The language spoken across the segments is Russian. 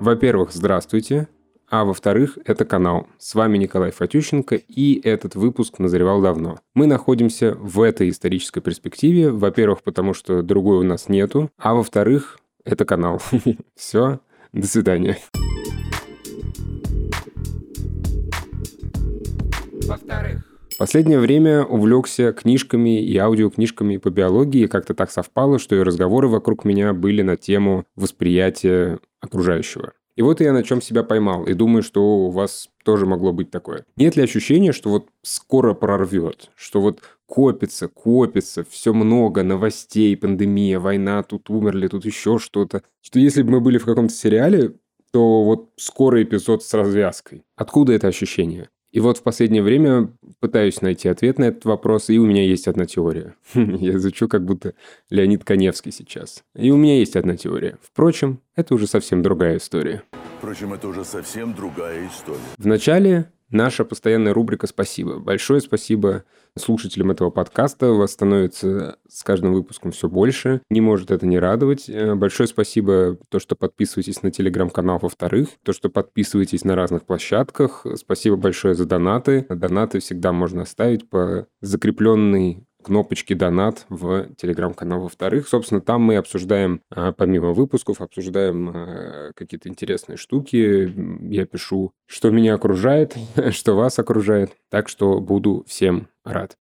Во-первых, здравствуйте. А во-вторых, это канал. С вами Николай Фатющенко, и этот выпуск назревал давно. Мы находимся в этой исторической перспективе, во-первых, потому что другой у нас нету, а во-вторых, это канал. Все, до свидания. Во-вторых, Последнее время увлекся книжками и аудиокнижками по биологии, и как-то так совпало, что и разговоры вокруг меня были на тему восприятия окружающего. И вот я на чем себя поймал, и думаю, что у вас тоже могло быть такое. Нет ли ощущения, что вот скоро прорвет, что вот копится, копится, все много новостей, пандемия, война, тут умерли, тут еще что-то. Что если бы мы были в каком-то сериале, то вот скоро эпизод с развязкой. Откуда это ощущение? И вот в последнее время пытаюсь найти ответ на этот вопрос, и у меня есть одна теория. Я изучу как будто Леонид Коневский сейчас. И у меня есть одна теория. Впрочем, это уже совсем другая история. Впрочем, это уже совсем другая история. Вначале наша постоянная рубрика «Спасибо». Большое спасибо слушателям этого подкаста. Вас становится с каждым выпуском все больше. Не может это не радовать. Э, большое спасибо то, что подписываетесь на телеграм-канал во-вторых, то, что подписываетесь на разных площадках. Спасибо большое за донаты. Донаты всегда можно оставить по закрепленной кнопочки «Донат» в Телеграм-канал. Во-вторых, собственно, там мы обсуждаем, а, помимо выпусков, обсуждаем а, какие-то интересные штуки. Я пишу, что меня окружает, что вас окружает. Так что буду всем рад.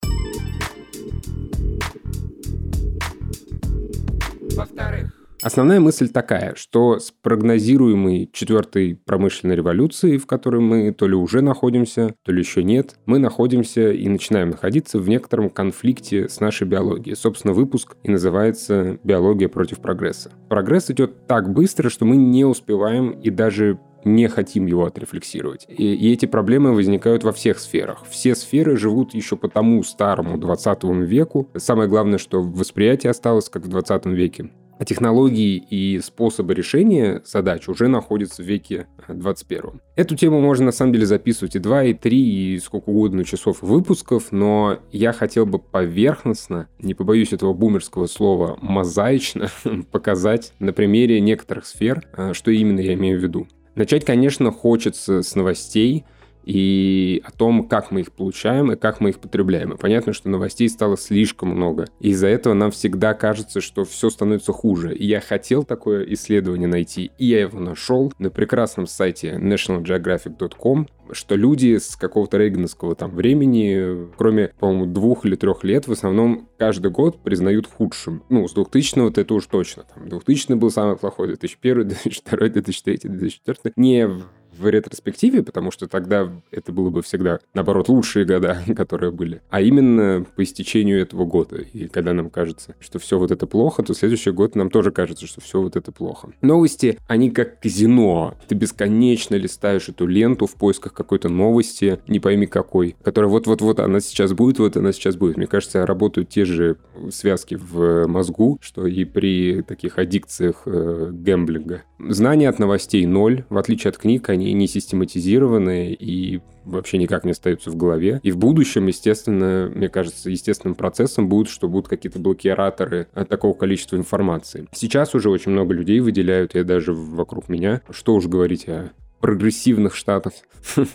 Во-вторых, Основная мысль такая, что с прогнозируемой четвертой промышленной революцией, в которой мы то ли уже находимся, то ли еще нет, мы находимся и начинаем находиться в некотором конфликте с нашей биологией. Собственно, выпуск и называется «Биология против прогресса». Прогресс идет так быстро, что мы не успеваем и даже не хотим его отрефлексировать. И, и эти проблемы возникают во всех сферах. Все сферы живут еще по тому старому 20 веку. Самое главное, что восприятие осталось как в 20 веке. А технологии и способы решения задач уже находятся в веке 21. Эту тему можно на самом деле записывать и 2, и 3, и сколько угодно часов выпусков, но я хотел бы поверхностно, не побоюсь этого бумерского слова, мозаично показать на примере некоторых сфер, э, что именно я имею в виду. Начать, конечно, хочется с новостей – и о том, как мы их получаем и как мы их потребляем. И понятно, что новостей стало слишком много. И из-за этого нам всегда кажется, что все становится хуже. И я хотел такое исследование найти, и я его нашел на прекрасном сайте nationalgeographic.com, что люди с какого-то рейгановского там времени, кроме, по-моему, двух или трех лет, в основном каждый год признают худшим. Ну, с 2000 это уж точно. Там, 2000 был самый плохой, 2001, 2002, 2003, 2004. Не в ретроспективе, потому что тогда это было бы всегда, наоборот, лучшие года, которые были, а именно по истечению этого года. И когда нам кажется, что все вот это плохо, то следующий год нам тоже кажется, что все вот это плохо. Новости, они как казино. Ты бесконечно листаешь эту ленту в поисках какой-то новости, не пойми какой, которая вот-вот-вот она сейчас будет, вот она сейчас будет. Мне кажется, работают те же связки в мозгу, что и при таких аддикциях э, гэмблинга. Знания от новостей ноль, в отличие от книг, они не систематизированы и вообще никак не остаются в голове. И в будущем, естественно, мне кажется, естественным процессом будет, что будут какие-то блокираторы от такого количества информации. Сейчас уже очень много людей выделяют, и даже вокруг меня, что уж говорить о прогрессивных штатах.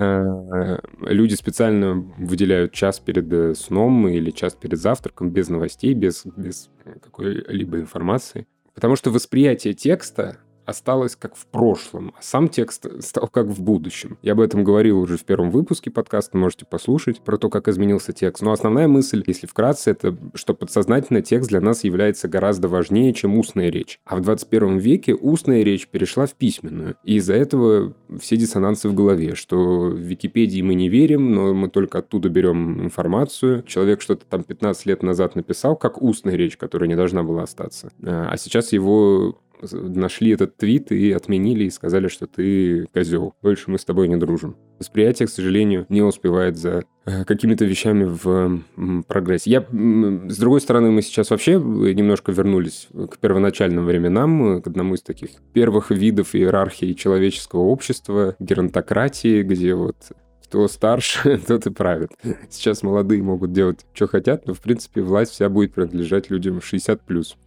Э, люди специально выделяют час перед сном или час перед завтраком без новостей, без, без какой-либо информации. Потому что восприятие текста осталось как в прошлом, а сам текст стал как в будущем. Я об этом говорил уже в первом выпуске подкаста, можете послушать, про то, как изменился текст. Но основная мысль, если вкратце, это что подсознательно текст для нас является гораздо важнее, чем устная речь. А в 21 веке устная речь перешла в письменную. И из-за этого все диссонансы в голове, что в Википедии мы не верим, но мы только оттуда берем информацию. Человек что-то там 15 лет назад написал, как устная речь, которая не должна была остаться. А сейчас его нашли этот твит и отменили, и сказали, что ты козел. Больше мы с тобой не дружим. Восприятие, к сожалению, не успевает за э, какими-то вещами в прогрессе. Я, с другой стороны, мы сейчас вообще немножко вернулись к первоначальным временам, к одному из таких первых видов иерархии человеческого общества, геронтократии, где вот Кто старше, тот и правит. Сейчас молодые могут делать, что хотят, но, в принципе, власть вся будет принадлежать людям 60+.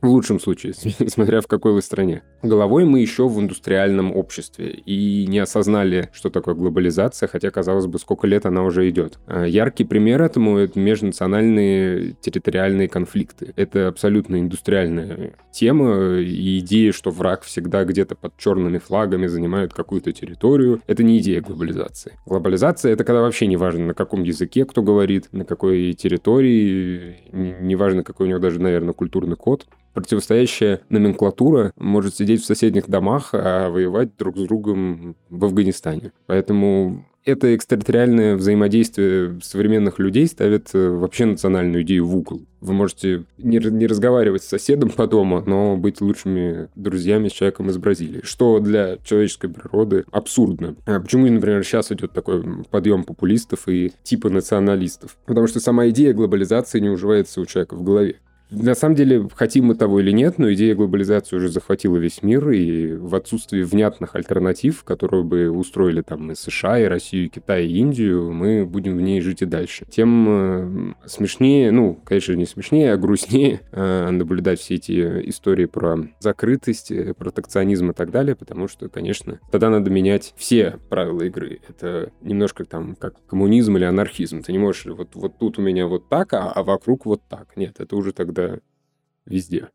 В лучшем случае, смотря в какой вы стране. Головой мы еще в индустриальном обществе и не осознали, что такое глобализация, хотя, казалось бы, сколько лет она уже идет. А яркий пример этому — это межнациональные территориальные конфликты. Это абсолютно индустриальная тема и идея, что враг всегда где-то под черными флагами занимает какую-то территорию. Это не идея глобализации. Глобализация — это когда вообще не важно, на каком языке кто говорит, на какой территории, не важно, какой у него даже, наверное, культурный код противостоящая номенклатура может сидеть в соседних домах, а воевать друг с другом в Афганистане. Поэтому это экстерриториальное взаимодействие современных людей ставит э, вообще национальную идею в угол. Вы можете не, не разговаривать с соседом по дому, но быть лучшими друзьями с человеком из Бразилии, что для человеческой природы абсурдно. А почему, например, сейчас идет такой подъем популистов и типа националистов? Потому что сама идея глобализации не уживается у человека в голове. На самом деле, хотим мы того или нет, но идея глобализации уже захватила весь мир, и в отсутствии внятных альтернатив, которые бы устроили там и США, и Россию, и Китай, и Индию, мы будем в ней жить и дальше. Тем э, смешнее, ну, конечно, не смешнее, а грустнее э, наблюдать все эти истории про закрытость, протекционизм и так далее, потому что, конечно, тогда надо менять все правила игры. Это немножко там как коммунизм или анархизм. Ты не можешь вот, вот тут у меня вот так, а, а вокруг вот так. Нет, это уже тогда это везде.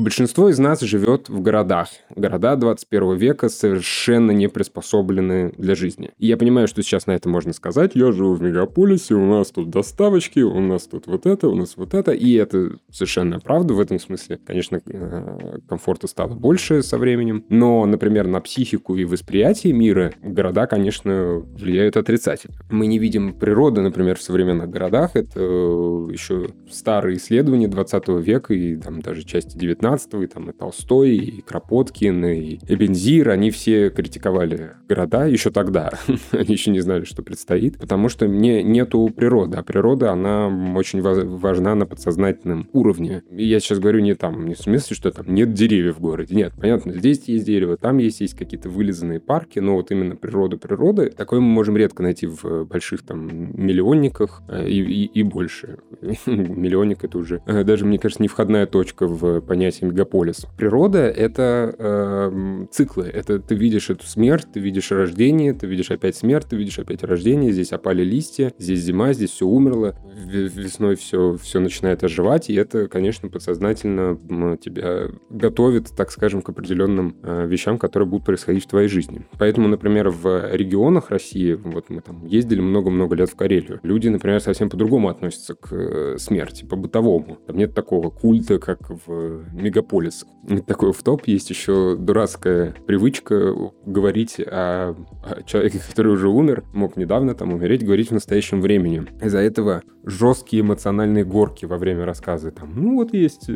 Большинство из нас живет в городах. Города 21 века совершенно не приспособлены для жизни. И я понимаю, что сейчас на это можно сказать. Я живу в мегаполисе, у нас тут доставочки, у нас тут вот это, у нас вот это. И это совершенно правда в этом смысле. Конечно, э, комфорта стало больше со временем. Но, например, на психику и восприятие мира города, конечно, влияют отрицательно. Мы не видим природы, например, в современных городах. Это еще старые исследования 20 века и там даже части 19 19 и там и Толстой, и Кропоткин, и Эбензир, они все критиковали города еще тогда. они еще не знали, что предстоит, потому что мне нету природы, а природа, она очень важна на подсознательном уровне. И я сейчас говорю не там, не в смысле, что там нет деревьев в городе. Нет, понятно, здесь есть дерево, там есть, есть какие-то вылизанные парки, но вот именно природа природы, такое мы можем редко найти в больших там миллионниках э, и, и, и больше. Миллионник это уже э, даже, мне кажется, не входная точка в понятие понятие мегаполис. Природа — это э, циклы. Это ты видишь эту смерть, ты видишь рождение, ты видишь опять смерть, ты видишь опять рождение. Здесь опали листья, здесь зима, здесь все умерло. Весной все, все начинает оживать, и это, конечно, подсознательно тебя готовит, так скажем, к определенным э, вещам, которые будут происходить в твоей жизни. Поэтому, например, в регионах России, вот мы там ездили много-много лет в Карелию, люди, например, совсем по-другому относятся к э, смерти, по-бытовому. Там нет такого культа, как в мегаполис. Такой в топ есть еще дурацкая привычка говорить о, о человеке, который уже умер, мог недавно там умереть, говорить в настоящем времени. Из-за этого жесткие эмоциональные горки во время рассказа. Там, ну вот есть э,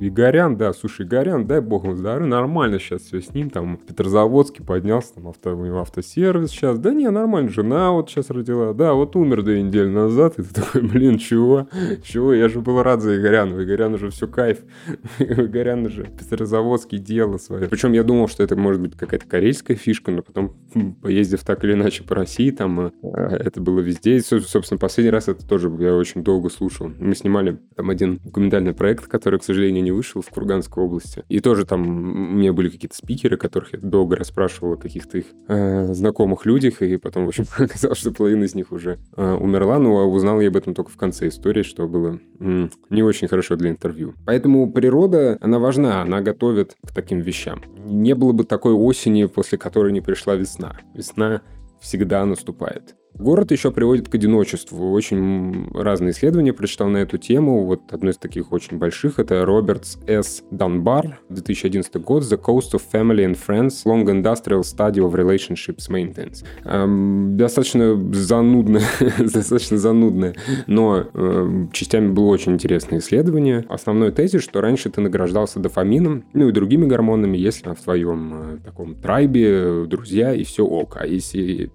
Игорян, да, слушай, Игорян, дай бог ему здоровья, нормально сейчас все с ним, там, Петрозаводский поднялся, там, авто, у него автосервис сейчас, да не, нормально, жена вот сейчас родила, да, вот умер две недели назад, и ты такой, блин, чего, чего, я же был рад за Игоряна, Игорян уже все кайф, Горян же Петрозаводский дело свое. Причем я думал, что это может быть какая-то корейская фишка, но потом, хм, поездив так или иначе по России, там э, это было везде. Собственно, последний раз это тоже я очень долго слушал. Мы снимали там один документальный проект, который, к сожалению, не вышел в Курганской области. И тоже там у меня были какие-то спикеры, которых я долго расспрашивал о каких-то их э, знакомых людях, и потом, в общем, оказалось, что половина из них уже э, умерла, но узнал я об этом только в конце истории, что было м- не очень хорошо для интервью. Поэтому природа природа, она важна, она готовит к таким вещам. Не было бы такой осени, после которой не пришла весна. Весна всегда наступает. Город еще приводит к одиночеству. Очень разные исследования прочитал на эту тему. Вот одно из таких очень больших — это Робертс С. Данбар, 2011 год, The Coast of Family and Friends, Long Industrial Study of Relationships Maintenance. Эм, достаточно занудное, достаточно занудное, но эм, частями было очень интересное исследование. Основной тезис, что раньше ты награждался дофамином, ну и другими гормонами, если в твоем э, таком трайбе друзья и все ок. А если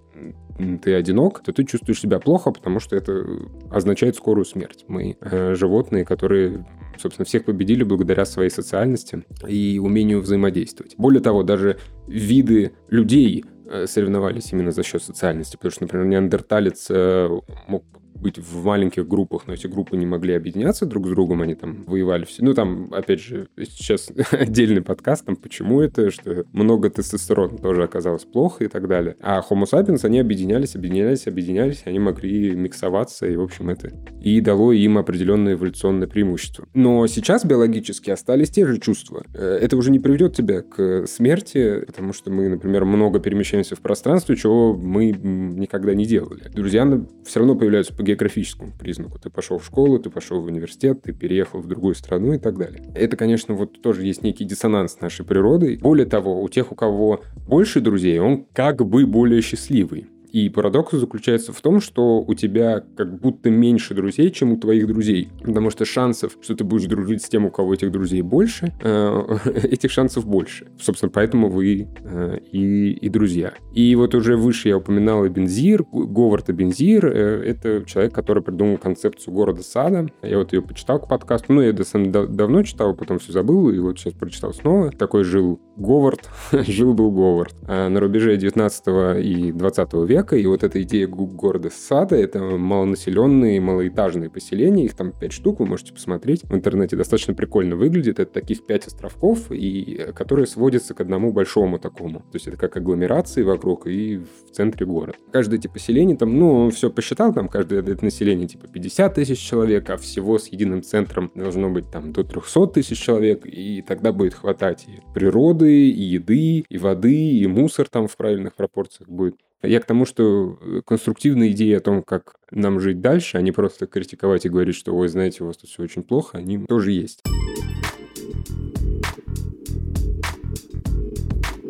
ты одинок, то ты чувствуешь себя плохо, потому что это означает скорую смерть. Мы э, животные, которые собственно, всех победили благодаря своей социальности и умению взаимодействовать. Более того, даже виды людей э, соревновались именно за счет социальности, потому что, например, неандерталец э, мог быть в маленьких группах, но эти группы не могли объединяться друг с другом, они там воевали все. Ну, там, опять же, сейчас отдельный подкаст, там, почему это, что много тестостерона тоже оказалось плохо и так далее. А Homo sapiens, они объединялись, объединялись, объединялись, они могли миксоваться, и, в общем, это и дало им определенное эволюционное преимущество. Но сейчас биологически остались те же чувства. Э, это уже не приведет тебя к смерти, потому что мы, например, много перемещаемся в пространстве, чего мы никогда не делали. Друзья все равно появляются по географическому признаку. Ты пошел в школу, ты пошел в университет, ты переехал в другую страну и так далее. Это, конечно, вот тоже есть некий диссонанс нашей природы. Более того, у тех, у кого больше друзей, он как бы более счастливый. И парадокс заключается в том, что у тебя как будто меньше друзей, чем у твоих друзей. Потому что шансов, что ты будешь дружить с тем, у кого этих друзей больше, э, этих шансов больше. Собственно, поэтому вы э, и, и друзья. И вот уже выше я упоминал и Бензир, Говард и Бензир. Э, это человек, который придумал концепцию города-сада. Я вот ее почитал к подкасту. Ну, я это давно читал, потом все забыл, и вот сейчас прочитал снова. Такой жил Говард, жил-был Говард. А на рубеже 19 и 20 века, и вот эта идея города сада, это малонаселенные, малоэтажные поселения, их там 5 штук, вы можете посмотреть в интернете, достаточно прикольно выглядит, это таких 5 островков, и э, которые сводятся к одному большому такому, то есть это как агломерации вокруг и в центре города. Каждое эти поселения там, ну, все посчитал, там каждое это население типа 50 тысяч человек, а всего с единым центром должно быть там до 300 тысяч человек, и тогда будет хватать и природы, и еды, и воды, и мусор там в правильных пропорциях будет. Я к тому, что э, конструктивные идеи о том, как нам жить дальше, а не просто критиковать и говорить, что, ой, знаете, у вас тут все очень плохо, они тоже есть.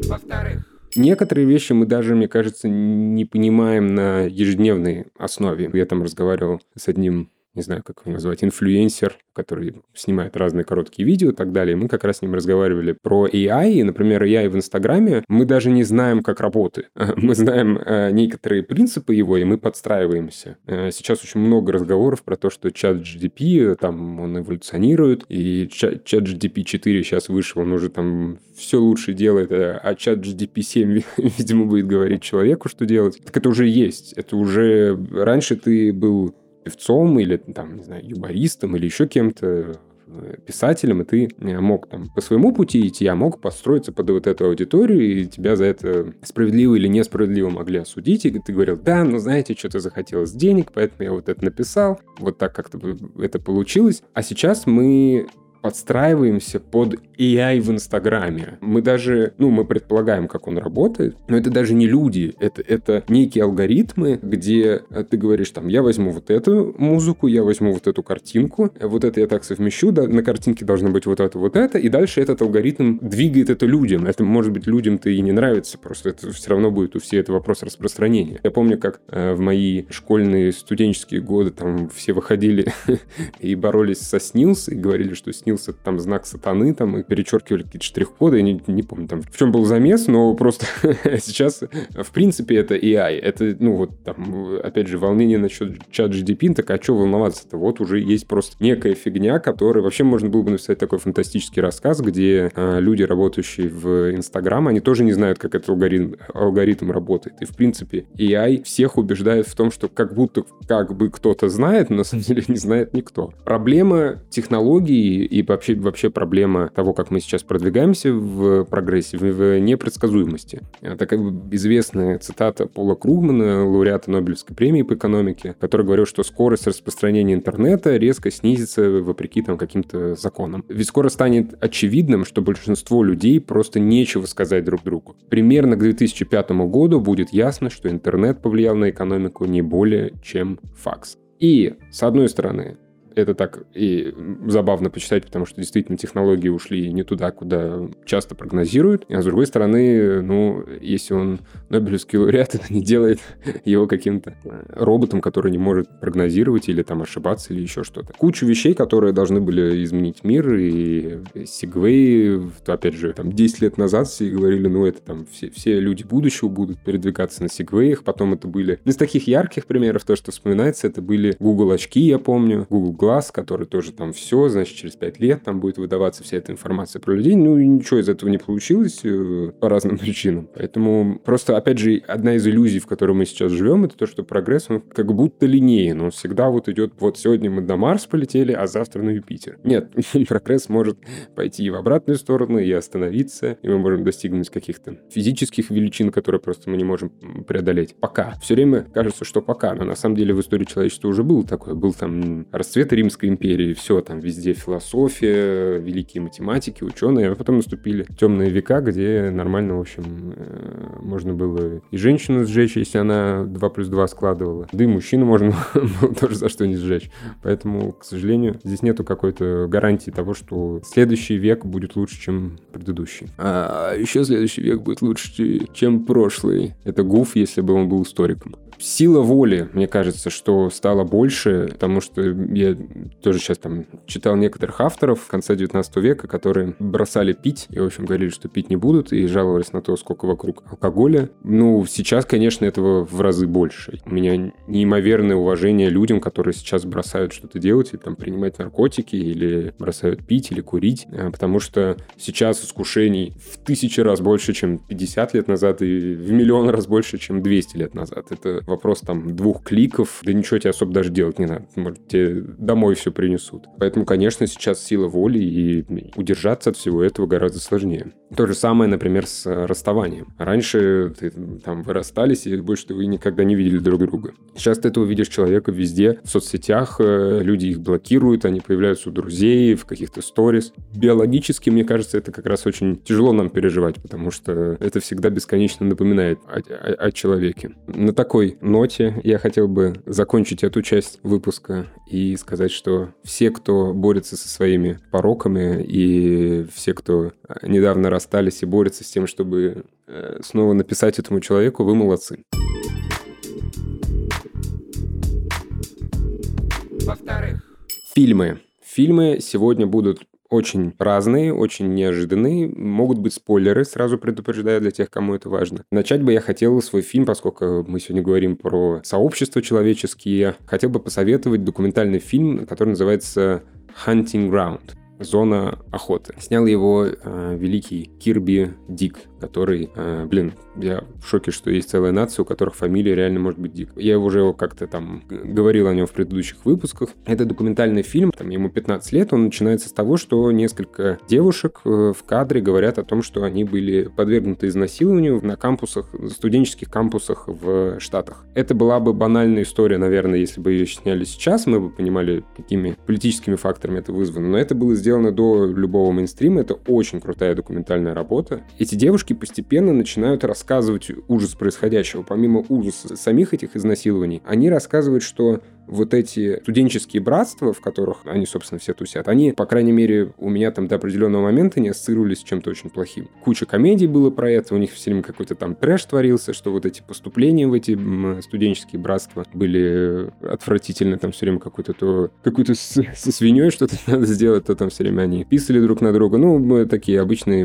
Во-вторых, Некоторые вещи мы даже, мне кажется, не понимаем на ежедневной основе. Я там разговаривал с одним не знаю, как его назвать, инфлюенсер, который снимает разные короткие видео и так далее. Мы как раз с ним разговаривали про AI, и, например, AI в Инстаграме. Мы даже не знаем, как работает. Мы знаем э, некоторые принципы его, и мы подстраиваемся. Э, сейчас очень много разговоров про то, что чат GDP, там, он эволюционирует, и чат, GDP 4 сейчас вышел, он уже там все лучше делает, э, а чат GDP 7, видимо, будет говорить человеку, что делать. Так это уже есть. Это уже... Раньше ты был певцом или, там, не знаю, юмористом или еще кем-то, э, писателем, и ты э, мог там по своему пути идти, а мог построиться под вот эту аудиторию, и тебя за это справедливо или несправедливо могли осудить, и ты говорил, да, ну знаете, что-то захотелось денег, поэтому я вот это написал, вот так как-то это получилось. А сейчас мы подстраиваемся под AI в Инстаграме. Мы даже, ну, мы предполагаем, как он работает, но это даже не люди, это, это некие алгоритмы, где э, ты говоришь, там, я возьму вот эту музыку, я возьму вот эту картинку, вот это я так совмещу, да, на картинке должно быть вот это, вот это, и дальше этот алгоритм двигает это людям. Это, может быть, людям-то и не нравится, просто это все равно будет у всех это вопрос распространения. Я помню, как э, в мои школьные студенческие годы там все выходили и боролись со СНИЛС, и говорили, что СНИЛС снился там знак сатаны, там, и перечеркивали какие-то штрих-коды, я не, не помню там, в чем был замес, но просто сейчас, в принципе, это AI. Это, ну, вот там, опять же, волнение насчет чат GDP, так а что волноваться-то? Вот уже есть просто некая фигня, которая... Вообще можно было бы написать такой фантастический рассказ, где а, люди, работающие в Инстаграм, они тоже не знают, как этот алгоритм, алгоритм работает. И, в принципе, AI всех убеждает в том, что как будто как бы кто-то знает, но на самом деле не знает никто. Проблема технологии и вообще, вообще проблема того, как мы сейчас продвигаемся в прогрессе, в непредсказуемости. Это как бы известная цитата Пола Кругмана, лауреата Нобелевской премии по экономике, который говорил, что скорость распространения интернета резко снизится вопреки там каким-то законам. Ведь скоро станет очевидным, что большинство людей просто нечего сказать друг другу. Примерно к 2005 году будет ясно, что интернет повлиял на экономику не более, чем факс. И, с одной стороны, это так и забавно почитать, потому что действительно технологии ушли не туда, куда часто прогнозируют. А с другой стороны, ну, если он Нобелевский лауреат, это не делает его каким-то роботом, который не может прогнозировать или там ошибаться или еще что-то. Кучу вещей, которые должны были изменить мир, и Segway, опять же, там 10 лет назад все говорили, ну, это там все, все люди будущего будут передвигаться на Segway, потом это были... Из таких ярких примеров, то, что вспоминается, это были Google очки, я помню, Google Glass, который тоже там все, значит, через 5 лет там будет выдаваться вся эта информация про людей. Ну, ничего из этого не получилось э, по разным причинам. Поэтому просто, опять же, одна из иллюзий, в которой мы сейчас живем, это то, что прогресс, он как будто линейен. Он всегда вот идет, вот сегодня мы на Марс полетели, а завтра на Юпитер. Нет, прогресс может пойти и в обратную сторону, и остановиться, и мы можем достигнуть каких-то физических величин, которые просто мы не можем преодолеть. Пока. Все время кажется, что пока. Но на самом деле в истории человечества уже было такое. Был там расцвет Римской империи, все там везде философия, великие математики, ученые. А потом наступили темные века, где нормально, в общем, э, можно было и женщину сжечь, если она 2 плюс 2 складывала. Да и мужчину можно было тоже за что не сжечь. Поэтому, к сожалению, здесь нету какой-то гарантии того, что следующий век будет лучше, чем предыдущий. А еще следующий век будет лучше, чем прошлый. Это Гуф, если бы он был историком сила воли, мне кажется, что стало больше, потому что я тоже сейчас там читал некоторых авторов конца 19 века, которые бросали пить и, в общем, говорили, что пить не будут, и жаловались на то, сколько вокруг алкоголя. Ну, сейчас, конечно, этого в разы больше. У меня неимоверное уважение людям, которые сейчас бросают что-то делать, и там принимать наркотики, или бросают пить, или курить, а, потому что сейчас искушений в тысячи раз больше, чем 50 лет назад, и в миллион раз больше, чем 200 лет назад. Это вопрос там двух кликов, да ничего тебе особо даже делать не надо. Может, тебе домой все принесут. Поэтому, конечно, сейчас сила воли и удержаться от всего этого гораздо сложнее. То же самое, например, с расставанием. Раньше ты, там вы расстались, и больше вы никогда не видели друг друга. Сейчас ты этого видишь человека везде, в соцсетях, э, люди их блокируют, они появляются у друзей, в каких-то сторис. Биологически, мне кажется, это как раз очень тяжело нам переживать, потому что это всегда бесконечно напоминает о, о, о человеке. На такой ноте я хотел бы закончить эту часть выпуска и сказать, что все, кто борется со своими пороками и все, кто э, недавно расстались и борются с тем, чтобы э, снова написать этому человеку, вы молодцы. Во-вторых, фильмы. Фильмы сегодня будут очень разные, очень неожиданные. Могут быть спойлеры, сразу предупреждаю для тех, кому это важно. Начать бы я хотел свой фильм, поскольку мы сегодня говорим про сообщества человеческие. Хотел бы посоветовать документальный фильм, который называется «Hunting Ground». Зона охоты. Снял его э, великий Кирби Дик, который, э, блин, я в шоке, что есть целая нация, у которых фамилия реально может быть Дик. Я уже как-то там говорил о нем в предыдущих выпусках. Это документальный фильм, там ему 15 лет, он начинается с того, что несколько девушек э, в кадре говорят о том, что они были подвергнуты изнасилованию на кампусах, студенческих кампусах в Штатах. Это была бы банальная история, наверное, если бы ее сняли сейчас, мы бы понимали, какими политическими факторами это вызвано, но это было сделано до любого мейнстрима, это очень крутая документальная работа. Эти девушки постепенно начинают рассказывать ужас происходящего. Помимо ужаса самих этих изнасилований, они рассказывают, что вот эти студенческие братства, в которых они, собственно, все тусят, они, по крайней мере, у меня там до определенного момента не ассоциировались с чем-то очень плохим. Куча комедий было про это, у них все время какой-то там трэш творился, что вот эти поступления в эти студенческие братства были отвратительны, там все время какой-то то какой-то со свиньей что-то надо сделать, то там все время они писали друг на друга. Ну, такие обычные,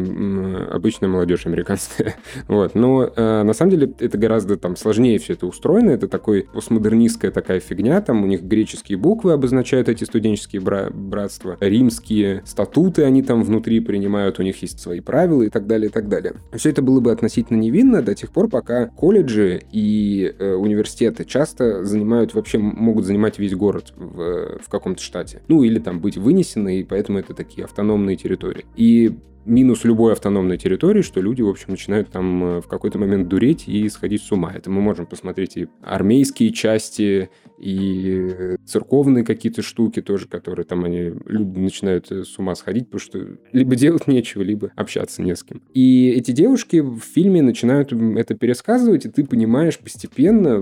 обычная молодежь американская. вот. Но э, на самом деле это гораздо там сложнее все это устроено, это такой постмодернистская такая фигня, там у них греческие буквы обозначают эти студенческие бра- братства, римские статуты они там внутри принимают, у них есть свои правила и так далее, и так далее. Все это было бы относительно невинно до тех пор, пока колледжи и э, университеты часто занимают, вообще могут занимать весь город в, в каком-то штате. Ну, или там быть вынесены, и поэтому это такие автономные территории. И минус любой автономной территории, что люди, в общем, начинают там э, в какой-то момент дуреть и сходить с ума. Это мы можем посмотреть и армейские части, и церковные какие-то штуки тоже, которые там они люди начинают э, с ума сходить, потому что либо делать нечего, либо общаться не с кем. И эти девушки в фильме начинают это пересказывать, и ты понимаешь постепенно,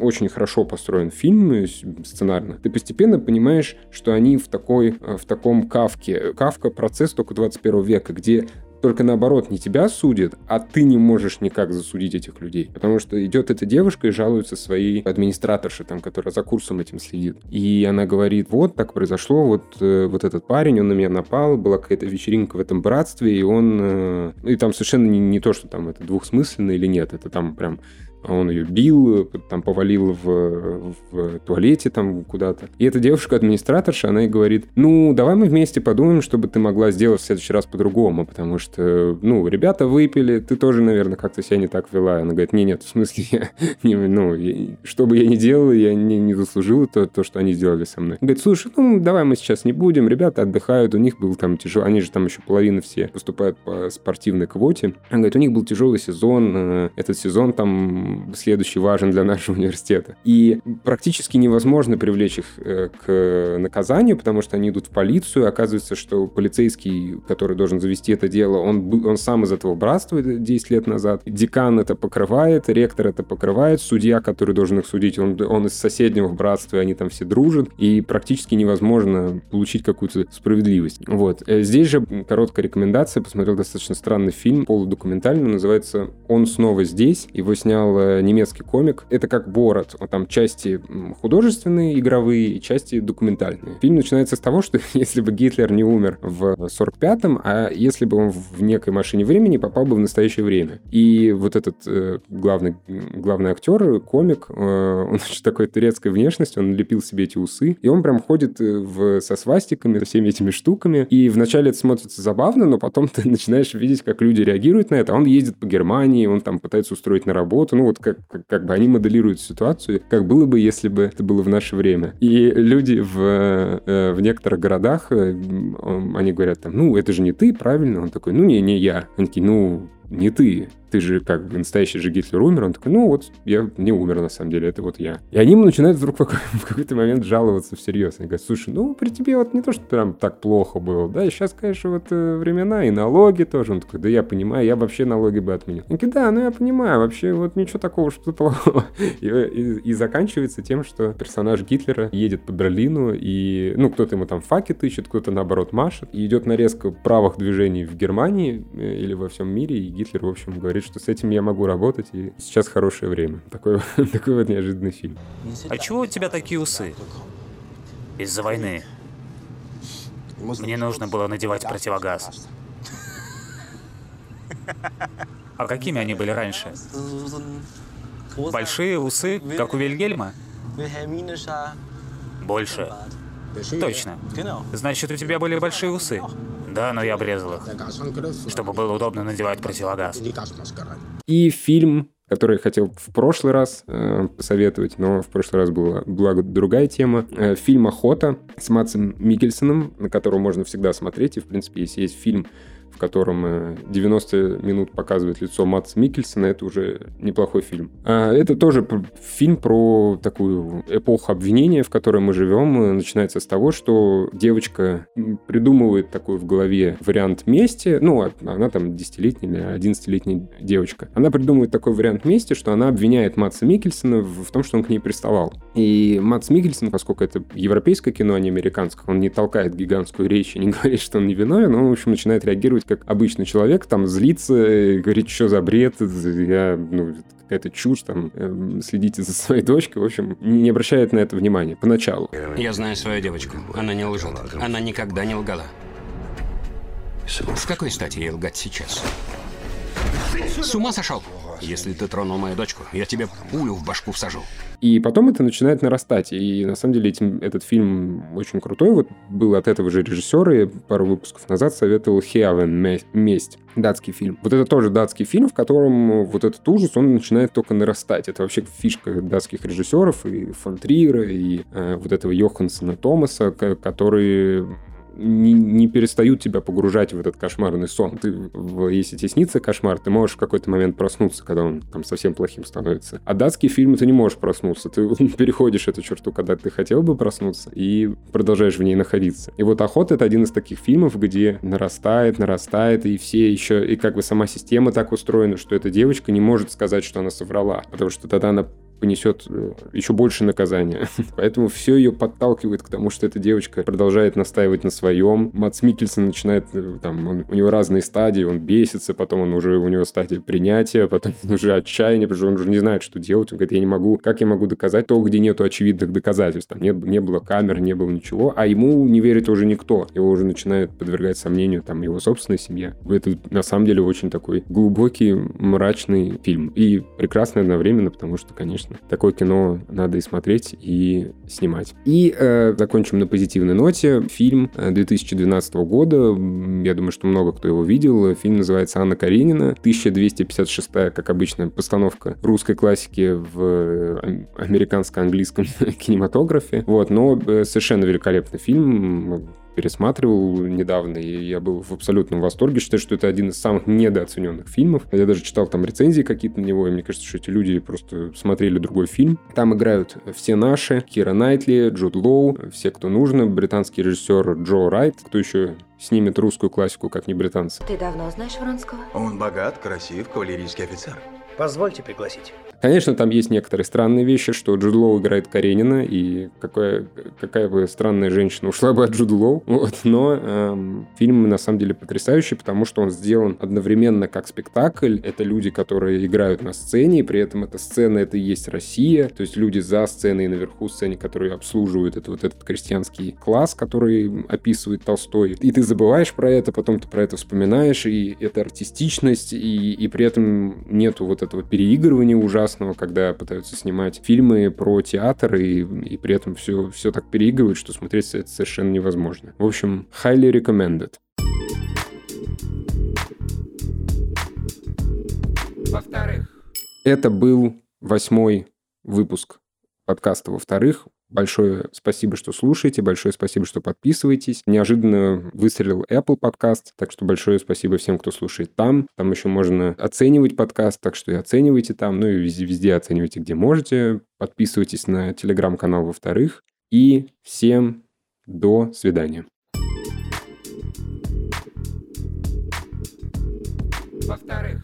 очень хорошо построен фильм э, сценарно, ты постепенно понимаешь, что они в такой, э, в таком кавке. Кавка процесс только 21 века, где только наоборот, не тебя судят, а ты не можешь никак засудить этих людей. Потому что идет эта девушка и жалуется своей администраторше, там, которая за курсом этим следит. И она говорит, вот так произошло, вот, э, вот этот парень, он на меня напал, была какая-то вечеринка в этом братстве, и он... Э, и там совершенно не, не то, что там это двухсмысленно или нет, это там прям он ее бил, там повалил в, в туалете там куда-то. И эта девушка-администраторша, она и говорит, ну, давай мы вместе подумаем, чтобы ты могла сделать в следующий раз по-другому, потому что, ну, ребята выпили, ты тоже, наверное, как-то себя не так вела. Она говорит, не, нет, в смысле, я, не, ну, я, что бы я ни делала, я не, не заслужила то, то, что они сделали со мной. Говорит, слушай, ну, давай мы сейчас не будем, ребята отдыхают, у них был там тяжело, они же там еще половина все поступают по спортивной квоте. Она говорит, у них был тяжелый сезон, э, этот сезон там следующий важен для нашего университета. И практически невозможно привлечь их э, к наказанию, потому что они идут в полицию, оказывается, что полицейский, который должен завести это дело, он, он сам из этого братства 10 лет назад. Декан это покрывает, ректор это покрывает, судья, который должен их судить, он, он из соседнего братства, и они там все дружат, и практически невозможно получить какую-то справедливость. Вот. Э, здесь же короткая рекомендация, посмотрел достаточно странный фильм, полудокументальный, называется «Он снова здесь». Его снял немецкий комик. Это как Борот. Там части художественные, игровые, части документальные. Фильм начинается с того, что если бы Гитлер не умер в 45-м, а если бы он в некой машине времени попал бы в настоящее время. И вот этот э, главный, главный актер, комик, э, он очень такой турецкой внешности, он лепил себе эти усы, и он прям ходит э, в, со свастиками, со всеми этими штуками. И вначале это смотрится забавно, но потом ты начинаешь видеть, как люди реагируют на это. Он ездит по Германии, он там пытается устроить на работу, ну вот как, как, как бы они моделируют ситуацию, как было бы, если бы это было в наше время. И люди в, э, в некоторых городах, э, они говорят там, ну, это же не ты, правильно? Он такой, ну, не, не я. Они такие, ну, не ты ты же как бы настоящий же Гитлер умер. Он такой, ну вот, я не умер на самом деле, это вот я. И они ему начинают вдруг в какой-то момент жаловаться всерьез. Они говорят, слушай, ну при тебе вот не то, что прям так плохо было, да, и сейчас, конечно, вот э, времена и налоги тоже. Он такой, да я понимаю, я вообще налоги бы отменил. Он такой, да, ну я понимаю, вообще вот ничего такого, что плохого. И, и, и заканчивается тем, что персонаж Гитлера едет по Берлину, и, ну, кто-то ему там факи тычет, кто-то наоборот машет, и идет нарезка правых движений в Германии э, или во всем мире, и Гитлер, в общем, говорит, говорит, что с этим я могу работать, и сейчас хорошее время. Такой, такой вот неожиданный фильм. А чего у тебя такие усы? Из-за войны. Мне нужно было надевать противогаз. А какими они были раньше? Большие усы, как у Вильгельма? Больше. Точно. Значит, у тебя были большие усы. Да, но я обрезал их, чтобы было удобно надевать противогаз. И фильм который я хотел в прошлый раз э, посоветовать, но в прошлый раз была, была другая тема. Э, фильм «Охота» с Матсом Микельсоном, на которого можно всегда смотреть. И, в принципе, если есть фильм в котором 90 э, минут показывает лицо Матса Микельсона, это уже неплохой фильм. А это тоже фильм про такую эпоху обвинения, в которой мы живем. Начинается с того, что девочка придумывает такой в голове вариант мести. Ну, а она там 10-летняя или 11-летняя девочка. Она придумывает такой вариант мести, что она обвиняет Матса Микельсона в том, что он к ней приставал. И Матс Микельсон, поскольку это европейское кино, а не американское, он не толкает гигантскую речь и не говорит, что он не виновен, он, в общем, начинает реагировать реагировать как обычный человек, там злиться, говорить, что за бред, я, ну, какая-то чушь, там, э, следите за своей дочкой, в общем, не обращает на это внимания поначалу. Я знаю свою девочку, она не лжет, она никогда не лгала. С какой стати ей лгать сейчас? С ума сошел? Если ты тронул мою дочку, я тебе пулю в башку всажу. И потом это начинает нарастать. И на самом деле этим, этот фильм очень крутой. Вот был от этого же режиссера, я пару выпусков назад советовал «Хеавен. Месть». Датский фильм. Вот это тоже датский фильм, в котором вот этот ужас, он начинает только нарастать. Это вообще фишка датских режиссеров, и фон Триера, и э, вот этого Йохансона Томаса, которые не, не перестают тебя погружать в этот кошмарный сон. Ты, если тебе кошмар, ты можешь в какой-то момент проснуться, когда он там совсем плохим становится. А датские фильмы ты не можешь проснуться. Ты переходишь эту черту, когда ты хотел бы проснуться, и продолжаешь в ней находиться. И вот «Охота» — это один из таких фильмов, где нарастает, нарастает, и все еще, и как бы сама система так устроена, что эта девочка не может сказать, что она соврала, потому что тогда она понесет э, еще больше наказания. Поэтому все ее подталкивает к тому, что эта девочка продолжает настаивать на своем. Матс Микельсон начинает, э, там, он, у него разные стадии, он бесится, потом он уже, у него стадия принятия, потом уже отчаяние, потому что он уже не знает, что делать. Он говорит, я не могу, как я могу доказать то, где нету очевидных доказательств. Там нет, не было камер, не было ничего, а ему не верит уже никто. Его уже начинает подвергать сомнению там его собственная семья. Это на самом деле очень такой глубокий, мрачный фильм. И прекрасный одновременно, потому что, конечно, конечно. Такое кино надо и смотреть, и снимать. И э, закончим на позитивной ноте. Фильм 2012 э, года. Я думаю, что много кто его видел. Фильм называется «Анна Каренина». 1256 как обычно, постановка русской классики в э, американско-английском кинематографе. Вот, но э, совершенно великолепный фильм пересматривал недавно, и я был в абсолютном восторге. Считаю, что это один из самых недооцененных фильмов. Я даже читал там рецензии какие-то на него, и мне кажется, что эти люди просто смотрели другой фильм. Там играют все наши, Кира Найтли, Джуд Лоу, все, кто нужно, британский режиссер Джо Райт, кто еще снимет русскую классику, как не британцы. Ты давно знаешь Вронского? Он богат, красив, кавалерийский офицер. Позвольте пригласить. Конечно, там есть некоторые странные вещи, что Джуд Лоу играет Каренина, и какая, какая бы странная женщина ушла бы от Джуд Лоу. Вот. Но эм, фильм на самом деле потрясающий, потому что он сделан одновременно как спектакль. Это люди, которые играют на сцене, и при этом эта сцена — это и есть Россия. То есть люди за сценой и наверху сцены, которые обслуживают это, вот этот крестьянский класс, который описывает Толстой. И ты забываешь про это, потом ты про это вспоминаешь, и это артистичность, и, и при этом нету вот этого переигрывания ужасного, ужасного, когда пытаются снимать фильмы про театр и, и при этом все, все так переигрывают, что смотреть это совершенно невозможно. В общем, highly recommended. Во-вторых. Это был восьмой выпуск подкаста «Во-вторых». Большое спасибо, что слушаете, большое спасибо, что подписываетесь. Неожиданно выстрелил Apple подкаст, так что большое спасибо всем, кто слушает там. Там еще можно оценивать подкаст, так что и оценивайте там, ну и везде, везде оценивайте, где можете. Подписывайтесь на телеграм-канал во-вторых. И всем до свидания. Во-вторых.